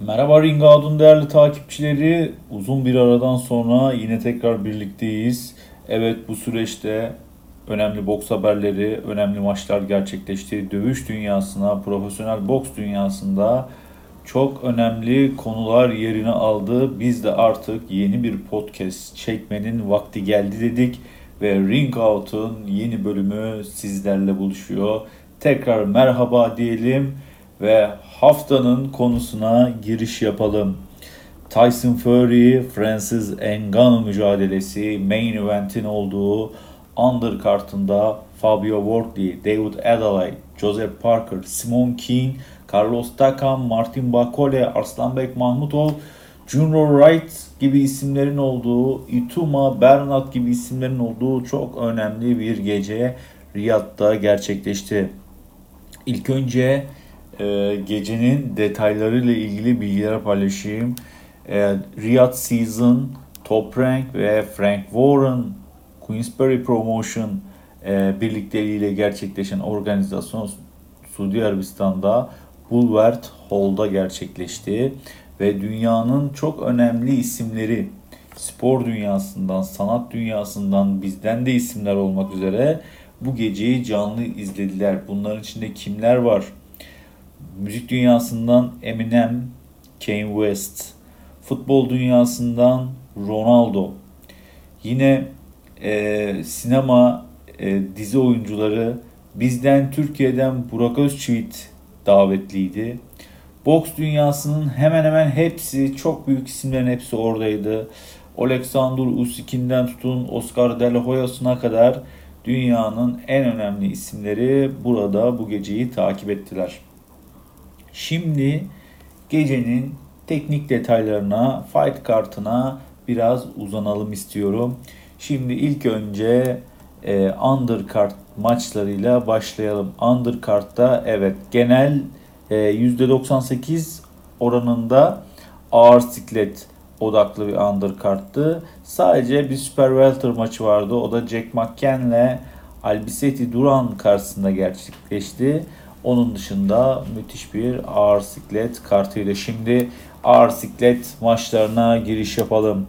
Merhaba Ring Out'un değerli takipçileri. Uzun bir aradan sonra yine tekrar birlikteyiz. Evet bu süreçte önemli boks haberleri, önemli maçlar gerçekleşti. Dövüş dünyasına, profesyonel boks dünyasında çok önemli konular yerini aldı. Biz de artık yeni bir podcast çekmenin vakti geldi dedik ve Ring Out'un yeni bölümü sizlerle buluşuyor. Tekrar merhaba diyelim ve haftanın konusuna giriş yapalım. Tyson Fury, Francis Ngannou mücadelesi main event'in olduğu undercard'ında Fabio Wardley, David Adelaide, Joseph Parker, Simon Keane, Carlos Takam, Martin Bakole, Arslanbek Mahmutov, Junior Wright gibi isimlerin olduğu, Ituma, Bernat gibi isimlerin olduğu çok önemli bir gece Riyad'da gerçekleşti. İlk önce e, gecenin detaylarıyla ilgili bilgiler paylaşayım. E, Riyadh Season, Top Rank ve Frank Warren Queensberry Promotion e, birlikteliğiyle gerçekleşen organizasyon Suudi Arabistan'da Bulwert Hall'da gerçekleşti ve dünyanın çok önemli isimleri spor dünyasından, sanat dünyasından bizden de isimler olmak üzere bu geceyi canlı izlediler. Bunların içinde kimler var? Müzik dünyasından Eminem, Kanye West, futbol dünyasından Ronaldo, yine e, sinema e, dizi oyuncuları bizden Türkiye'den Burak Özçivit davetliydi. Boks dünyasının hemen hemen hepsi, çok büyük isimlerin hepsi oradaydı. Alexander Usyk'inden tutun Oscar De La Hoya'sına kadar dünyanın en önemli isimleri burada bu geceyi takip ettiler. Şimdi gecenin teknik detaylarına, fight kartına biraz uzanalım istiyorum. Şimdi ilk önce e, undercard maçlarıyla başlayalım. Undercard'da evet genel e, %98 oranında ağır siklet odaklı bir undercard'tı. Sadece bir super welter maçı vardı. O da Jack McCann'le Albiseti Duran karşısında gerçekleşti. Onun dışında müthiş bir ağır siklet kartıyla. Şimdi ağır siklet maçlarına giriş yapalım.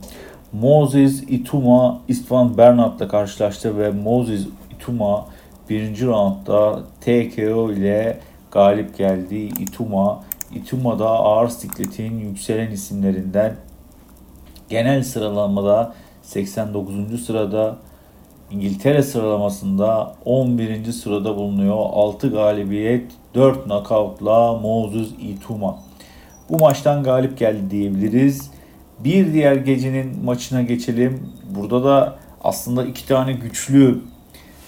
Moses Ituma Istvan Bernard'la karşılaştı ve Moses Ituma birinci roundda TKO ile galip geldi. Ituma, Ituma da ağır sikletin yükselen isimlerinden genel sıralamada 89. sırada İngiltere sıralamasında 11. sırada bulunuyor. 6 galibiyet, 4 knockoutla Moses Ituma. Bu maçtan galip geldi diyebiliriz. Bir diğer gecenin maçına geçelim. Burada da aslında iki tane güçlü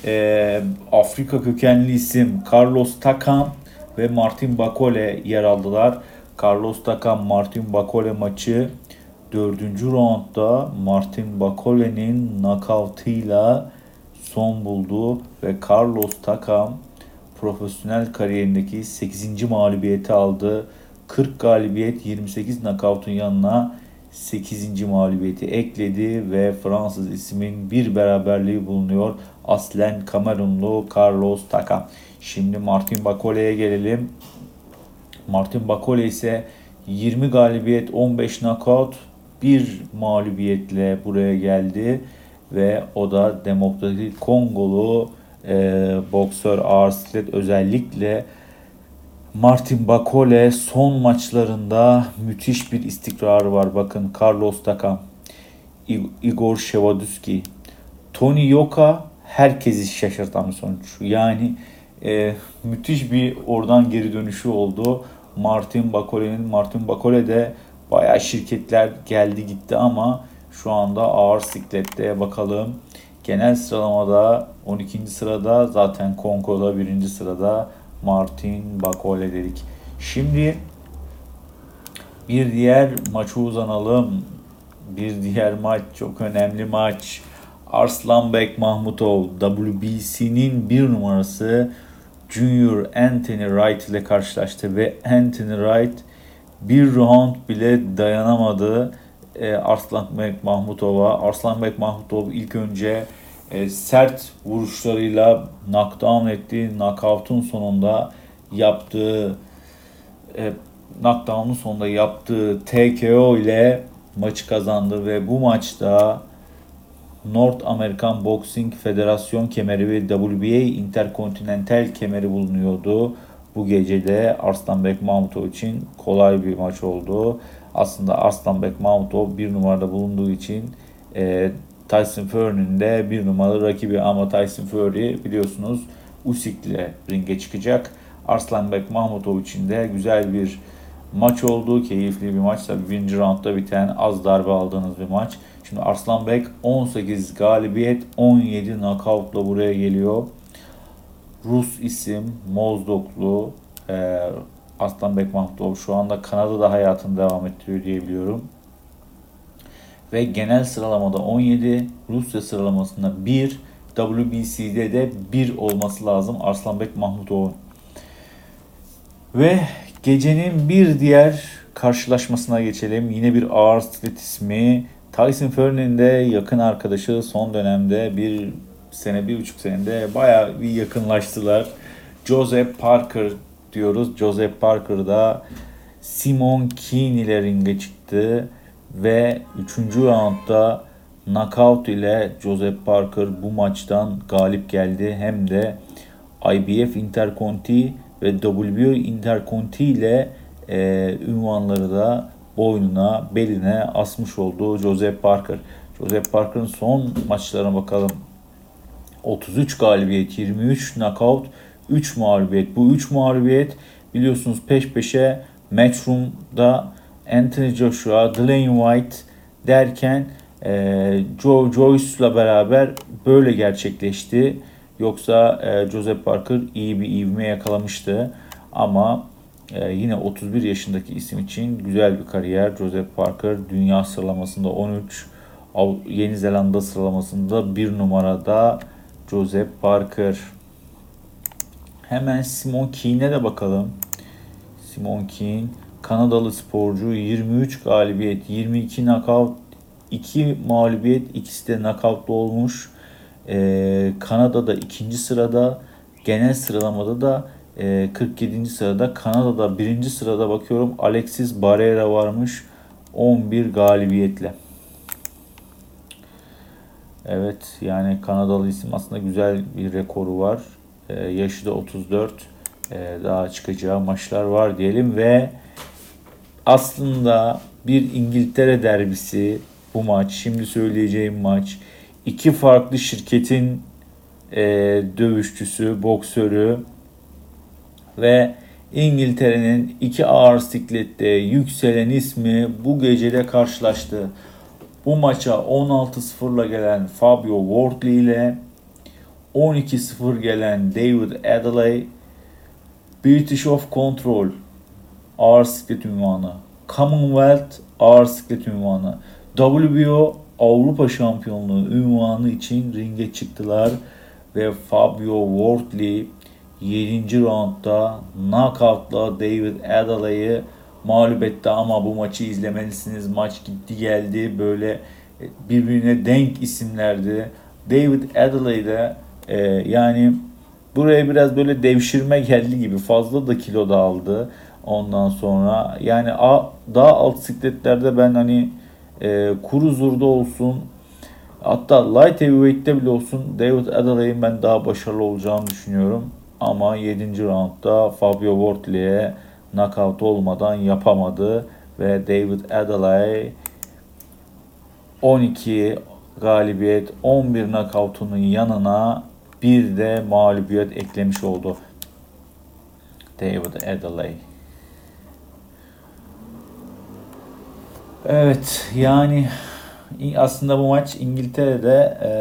e, Afrika kökenli isim Carlos Takam ve Martin Bakole yer aldılar. Carlos Takam Martin Bakole maçı dördüncü roundda Martin Bakole'nin knockoutıyla son buldu ve Carlos Takam profesyonel kariyerindeki 8. mağlubiyeti aldı. 40 galibiyet 28 knockout'un yanına 8. mağlubiyeti ekledi ve Fransız ismin bir beraberliği bulunuyor. Aslen Kamerunlu Carlos Takam. Şimdi Martin Bakole'ye gelelim. Martin Bakole ise 20 galibiyet 15 knockout bir mağlubiyetle buraya geldi ve o da Demokratik Kongolu e, boksör ağır özellikle Martin Bakole son maçlarında müthiş bir istikrarı var. Bakın Carlos Takam, Igor Shevaduski, Tony Yoka herkesi şaşırtan bir sonuç. Yani e, müthiş bir oradan geri dönüşü oldu. Martin Bakole'nin Martin Bakole de bayağı şirketler geldi gitti ama şu anda ağır siklette bakalım. Genel sıralamada 12. sırada zaten Konko'da 1. sırada Martin Bakole dedik. Şimdi bir diğer maçı uzanalım. Bir diğer maç çok önemli maç. Arslanbek Mahmutov WBC'nin bir numarası Junior Anthony Wright ile karşılaştı ve Anthony Wright bir round bile dayanamadı e, Arslanbek Mahmutov'a. Arslanbek Mahmutov ilk önce e, sert vuruşlarıyla knockdown etti. Knockout'un sonunda yaptığı e, knockdown'un sonunda yaptığı TKO ile maçı kazandı ve bu maçta North American Boxing Federasyon kemeri ve WBA Intercontinental kemeri bulunuyordu. Bu gecede Arslanbek Mahmutov için kolay bir maç oldu. Aslında Arslanbek Mahmutov bir numarada bulunduğu için e, Tyson Fury'nin de bir numaralı rakibi ama Tyson Fury biliyorsunuz Usyk ile ringe çıkacak. Arslanbek Mahmutov için de güzel bir maç oldu. Keyifli bir maç. Tabii birinci roundda biten az darbe aldığınız bir maç. Şimdi Arslanbek 18 galibiyet 17 knockoutla buraya geliyor. Rus isim Mozdoklu e, Arslanbek Mahmutov şu anda Kanada'da hayatını devam ettiriyor diyebiliyorum. Ve genel sıralamada 17, Rusya sıralamasında 1, WBC'de de 1 olması lazım Arslanbek Mahmutov'un. Ve gecenin bir diğer karşılaşmasına geçelim. Yine bir ağır stilet ismi. Tyson Fury'nin de yakın arkadaşı son dönemde bir sene, bir buçuk senede bayağı bir yakınlaştılar. Joseph Parker diyoruz. Joseph Parker da Simon Keane ile ringe çıktı ve 3. roundda knockout ile Joseph Parker bu maçtan galip geldi. Hem de IBF Interconti ve WBO Interconti ile e, ünvanları da boynuna, beline asmış olduğu Joseph Parker. Joseph Parker'ın son maçlarına bakalım. 33 galibiyet, 23 knockout, 3 mağlubiyet. Bu 3 mağlubiyet biliyorsunuz peş peşe Matchroom'da Anthony Joshua, Dwayne White derken e, Joe Joyce'la beraber böyle gerçekleşti. Yoksa e, Joseph Parker iyi bir ivme yakalamıştı. Ama e, yine 31 yaşındaki isim için güzel bir kariyer. Joseph Parker dünya sıralamasında 13, Yeni Zelanda sıralamasında 1 numarada Joseph Parker. Hemen Simon Keane'e de bakalım. Simon Keane Kanadalı sporcu 23 galibiyet, 22 knockout, 2 mağlubiyet, ikisi de knockoutlu olmuş. Ee, Kanada'da ikinci sırada, genel sıralamada da e, 47. sırada. Kanada'da birinci sırada bakıyorum Alexis Barrera varmış 11 galibiyetle. Evet yani Kanadalı isim aslında güzel bir rekoru var. Ee, yaşı da 34. Ee, daha çıkacağı maçlar var diyelim ve aslında bir İngiltere derbisi bu maç. Şimdi söyleyeceğim maç. iki farklı şirketin e, dövüşçüsü, boksörü ve İngiltere'nin iki ağır siklette yükselen ismi bu gecede karşılaştı. Bu maça 16-0'la gelen Fabio Wardley ile 12-0 gelen David Adelaide British of Control ağır siklet ünvanı, Commonwealth ağır siklet ünvanı, WBO Avrupa Şampiyonluğu ünvanı için ringe çıktılar ve Fabio Wardley 7. roundda knockoutla David Adelaide'yi mağlup etti ama bu maçı izlemelisiniz. Maç gitti geldi böyle e, birbirine denk isimlerdi. David Adelaide e, yani buraya biraz böyle devşirme geldi gibi fazla da kilo da aldı. Ondan sonra yani a, daha alt sikletlerde ben hani e, kuru zurda olsun hatta light heavyweight'te bile olsun David Adelaide'in ben daha başarılı olacağını düşünüyorum. Ama 7. roundda Fabio Wardley'e knockout olmadan yapamadı ve David Adelaide 12 galibiyet 11 knockout'unun yanına bir de mağlubiyet eklemiş oldu. David Adelaide. Evet yani aslında bu maç İngiltere'de e,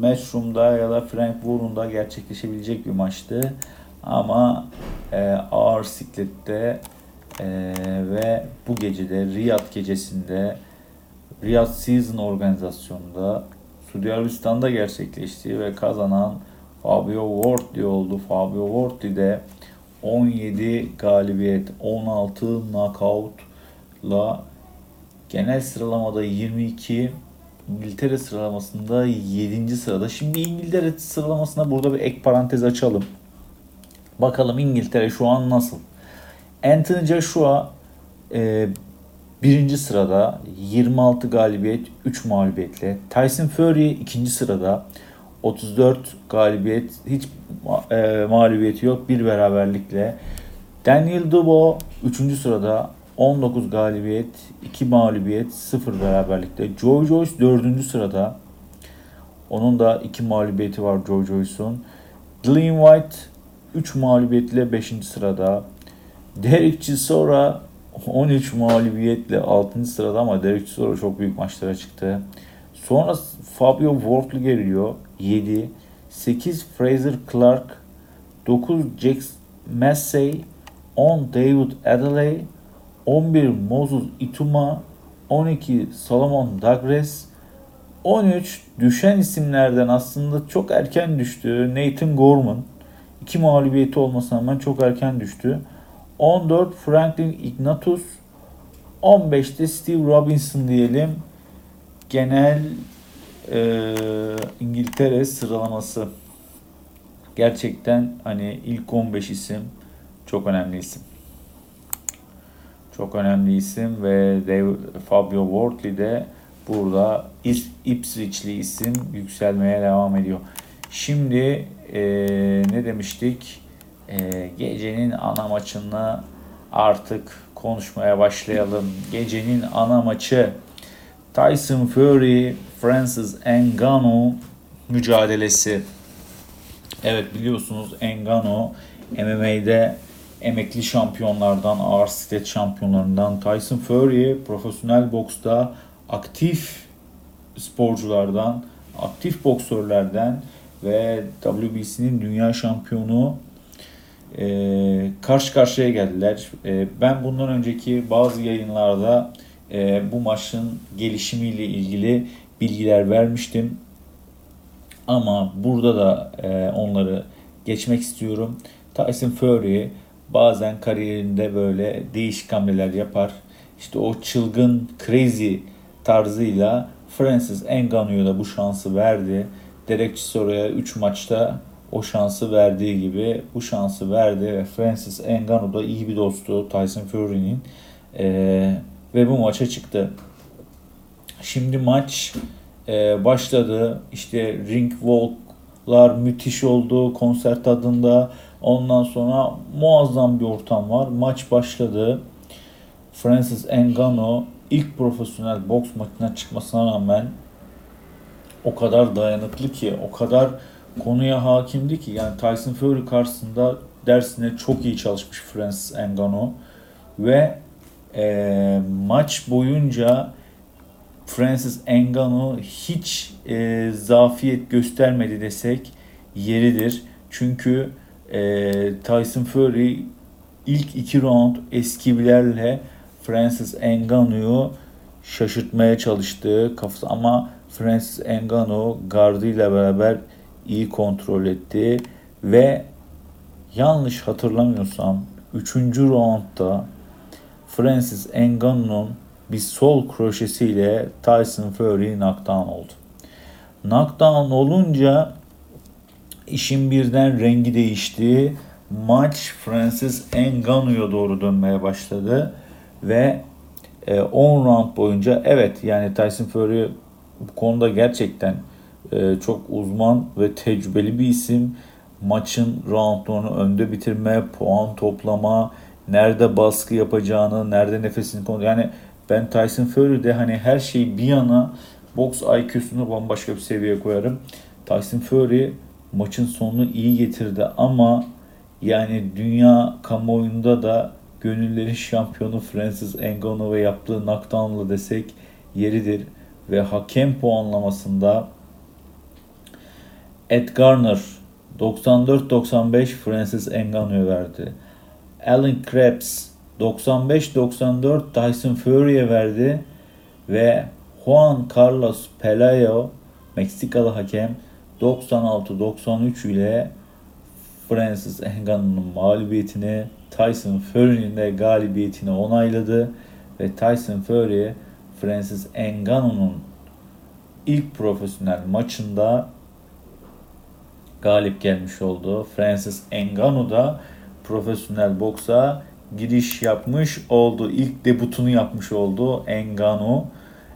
Matchroom'da ya da Frankfurt'da gerçekleşebilecek bir maçtı. Ama e, ağır siklette e, ve bu gecede Riyad gecesinde Riyad Season organizasyonunda Suudi Arabistan'da gerçekleşti ve kazanan Fabio Wardley oldu. Fabio Wardley de 17 galibiyet, 16 knockout'la Genel sıralamada 22, İngiltere sıralamasında 7. sırada. Şimdi İngiltere sıralamasına burada bir ek parantez açalım. Bakalım İngiltere şu an nasıl? Anthony Joshua e, birinci sırada 26 galibiyet 3 mağlubiyetle. Tyson Fury ikinci sırada 34 galibiyet hiç e, mağlubiyeti yok bir beraberlikle. Daniel Dubois 3. sırada 19 galibiyet, 2 mağlubiyet, 0 beraberlikte. Joe Joyce 4. sırada. Onun da 2 mağlubiyeti var Joe Joyce'un. Glenn White 3 mağlubiyetle 5. sırada. Derek Chisora 13 mağlubiyetle 6. sırada ama Derek Chisora çok büyük maçlara çıktı. Sonra Fabio Wortley geliyor 7. 8 Fraser Clark. 9 Jack Massey. 10 David Adelaide. 11 Moses Ituma. 12 Solomon Douglas. 13 düşen isimlerden aslında çok erken düştü. Nathan Gorman. 2 mağlubiyeti olmasına rağmen çok erken düştü. 14 Franklin Ignatius. 15'te Steve Robinson diyelim. Genel e, İngiltere sıralaması. Gerçekten hani ilk 15 isim çok önemli isim. Çok önemli isim ve Dave, Fabio Wortley de burada Ipswich'li isim yükselmeye devam ediyor. Şimdi e, ne demiştik? E, gecenin ana maçını artık konuşmaya başlayalım. Gecenin ana maçı Tyson Fury Francis Ngannou mücadelesi. Evet biliyorsunuz Ngannou MMA'de emekli şampiyonlardan, ağır siklet şampiyonlarından Tyson Fury profesyonel boksta aktif sporculardan, aktif boksörlerden ve WBC'nin dünya şampiyonu e, karşı karşıya geldiler. E, ben bundan önceki bazı yayınlarda e, bu maçın gelişimiyle ilgili bilgiler vermiştim. Ama burada da e, onları geçmek istiyorum. Tyson Fury bazen kariyerinde böyle değişik hamleler yapar. İşte o çılgın, crazy tarzıyla Francis Ngannou'ya da bu şansı verdi. Derek Chisora'ya 3 maçta o şansı verdiği gibi bu şansı verdi ve Francis Ngannou da iyi bir dostu Tyson Fury'nin ee, ve bu maça çıktı. Şimdi maç e, başladı. İşte ring walk'lar müthiş oldu konser tadında. Ondan sonra muazzam bir ortam var. Maç başladı. Francis Ngannou ilk profesyonel boks maçına çıkmasına rağmen o kadar dayanıklı ki, o kadar konuya hakimdi ki. Yani Tyson Fury karşısında dersine çok iyi çalışmış Francis Ngannou. Ve e, maç boyunca Francis Ngannou hiç e, zafiyet göstermedi desek yeridir. Çünkü e, Tyson Fury ilk iki round eskibilerle Francis Ngannou'yu şaşırtmaya çalıştı kafası. Ama Francis Ngannou gardıyla beraber iyi kontrol etti ve yanlış hatırlamıyorsam 3. roundda Francis Ngannou'nun bir sol kroşesiyle Tyson Fury knockdown oldu. Knockdown olunca işin birden rengi değişti. Maç Francis Ngannou'ya doğru dönmeye başladı ve 10 e, round boyunca evet yani Tyson Fury bu konuda gerçekten e, çok uzman ve tecrübeli bir isim. Maçın roundlarını önde bitirme, puan toplama, nerede baskı yapacağını, nerede nefesini konu yani ben Tyson Fury'de hani her şeyi bir yana boks IQ'sunu bambaşka bir seviyeye koyarım. Tyson Fury maçın sonunu iyi getirdi ama yani dünya kamuoyunda da gönüllerin şampiyonu Francis Ngannou ve yaptığı knockdown'la desek yeridir ve hakem puanlamasında Ed Garner 94-95 Francis Ngannou'ya verdi. Alan Krebs 95-94 Tyson Fury'e verdi ve Juan Carlos Pelayo Meksikalı hakem 96-93 ile Francis Ngannou'nun mağlubiyetini Tyson Fury'nin de galibiyetini onayladı ve Tyson Fury Francis Ngannou'nun ilk profesyonel maçında galip gelmiş oldu. Francis Ngannou da profesyonel boksa giriş yapmış oldu. İlk debutunu yapmış oldu Engano.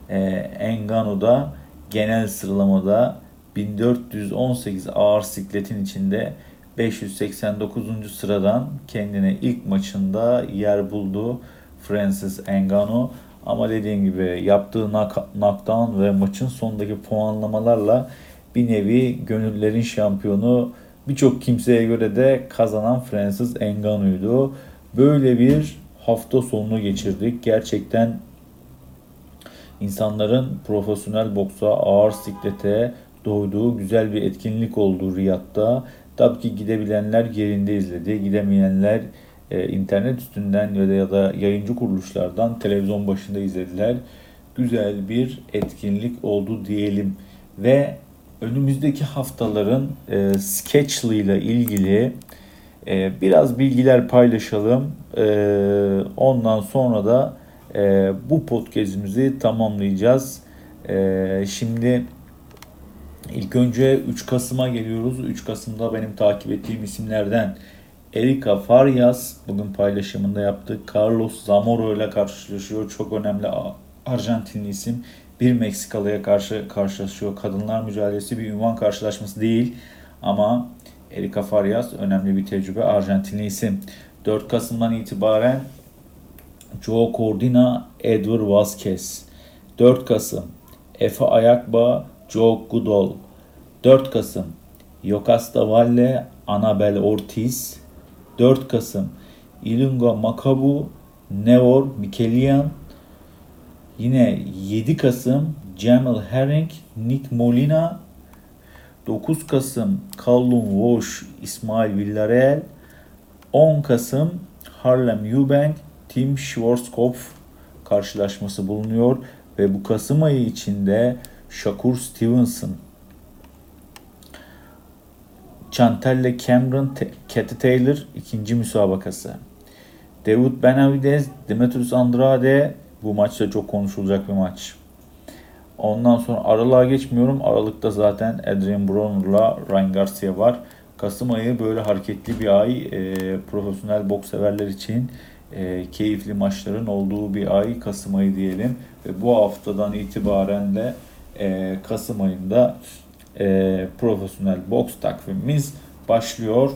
E, Engano da genel sıralamada 1418 ağır sikletin içinde 589. sıradan kendine ilk maçında yer buldu Francis Engano. Ama dediğim gibi yaptığı knockdown ve maçın sonundaki puanlamalarla bir nevi gönüllerin şampiyonu birçok kimseye göre de kazanan Francis Ngannou'ydu. Böyle bir hafta sonunu geçirdik. Gerçekten insanların profesyonel boksa, ağır siklete doyduğu güzel bir etkinlik oldu Riyad'da. Tabii ki gidebilenler yerinde izledi. Gidemeyenler e, internet üstünden ya da, ya da yayıncı kuruluşlardan televizyon başında izlediler. Güzel bir etkinlik oldu diyelim. Ve önümüzdeki haftaların e, Sketchly ile ilgili e, biraz bilgiler paylaşalım. E, ondan sonra da e, bu podcast'imizi tamamlayacağız. E, şimdi ilk önce 3 Kasım'a geliyoruz. 3 Kasım'da benim takip ettiğim isimlerden Erika Farias bugün paylaşımında yaptı. Carlos Zamora ile karşılaşıyor. Çok önemli Arjantinli isim. Bir Meksikalı'ya karşı karşılaşıyor. Kadınlar mücadelesi bir ünvan karşılaşması değil. Ama Erika Farias önemli bir tecrübe. Arjantinli isim. 4 Kasım'dan itibaren Joe Cordina, Edward Vasquez. 4 Kasım Efe Ayakba, Joe Goodall. 4 Kasım Yokasta Valle, Anabel Ortiz. 4 Kasım Ilunga Makabu, Nevor Mikelian. Yine 7 Kasım Jamal Herring, Nick Molina. 9 Kasım Callum Walsh, İsmail Villarreal. 10 Kasım Harlem Eubank, Tim Schwarzkopf karşılaşması bulunuyor ve bu Kasım ayı içinde Shakur Stevenson Chantelle Cameron Katy Taylor ikinci müsabakası. David Benavidez, Demetrius Andrade bu maçta çok konuşulacak bir maç. Ondan sonra Aralık'a geçmiyorum. Aralık'ta zaten Adrian Broner'la Ryan Garcia var. Kasım ayı böyle hareketli bir ay. E, profesyonel boks severler için e, keyifli maçların olduğu bir ay Kasım ayı diyelim. Ve bu haftadan itibaren de e, Kasım ayında e, profesyonel boks takvimimiz başlıyor.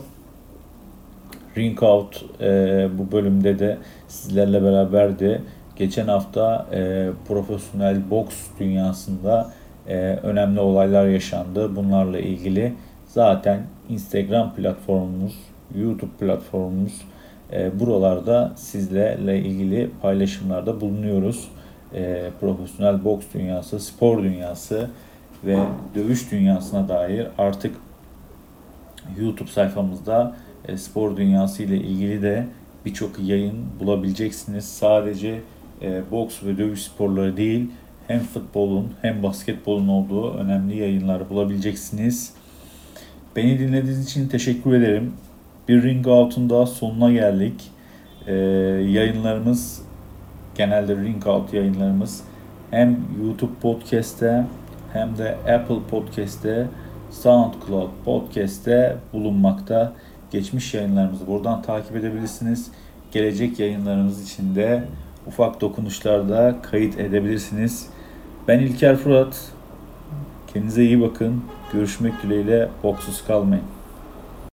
Ring Out e, bu bölümde de sizlerle beraberdi. Geçen hafta e, profesyonel boks dünyasında e, önemli olaylar yaşandı. Bunlarla ilgili zaten Instagram platformumuz, YouTube platformumuz e, buralarda sizlerle ilgili paylaşımlarda bulunuyoruz. E, profesyonel boks dünyası, spor dünyası ve dövüş dünyasına dair artık YouTube sayfamızda e, spor dünyası ile ilgili de birçok yayın bulabileceksiniz. Sadece e, boks ve dövüş sporları değil, hem futbolun hem basketbolun olduğu önemli yayınlar bulabileceksiniz. Beni dinlediğiniz için teşekkür ederim. Bir ring out'un daha sonuna geldik. Ee, yayınlarımız genelde ring out yayınlarımız hem YouTube podcast'te hem de Apple podcast'te SoundCloud podcast'te bulunmakta. Geçmiş yayınlarımızı buradan takip edebilirsiniz. Gelecek yayınlarımız için de ufak dokunuşlarda kayıt edebilirsiniz. Ben İlker Fırat. Kendinize iyi bakın. Görüşmek dileğiyle boksuz kalmayın.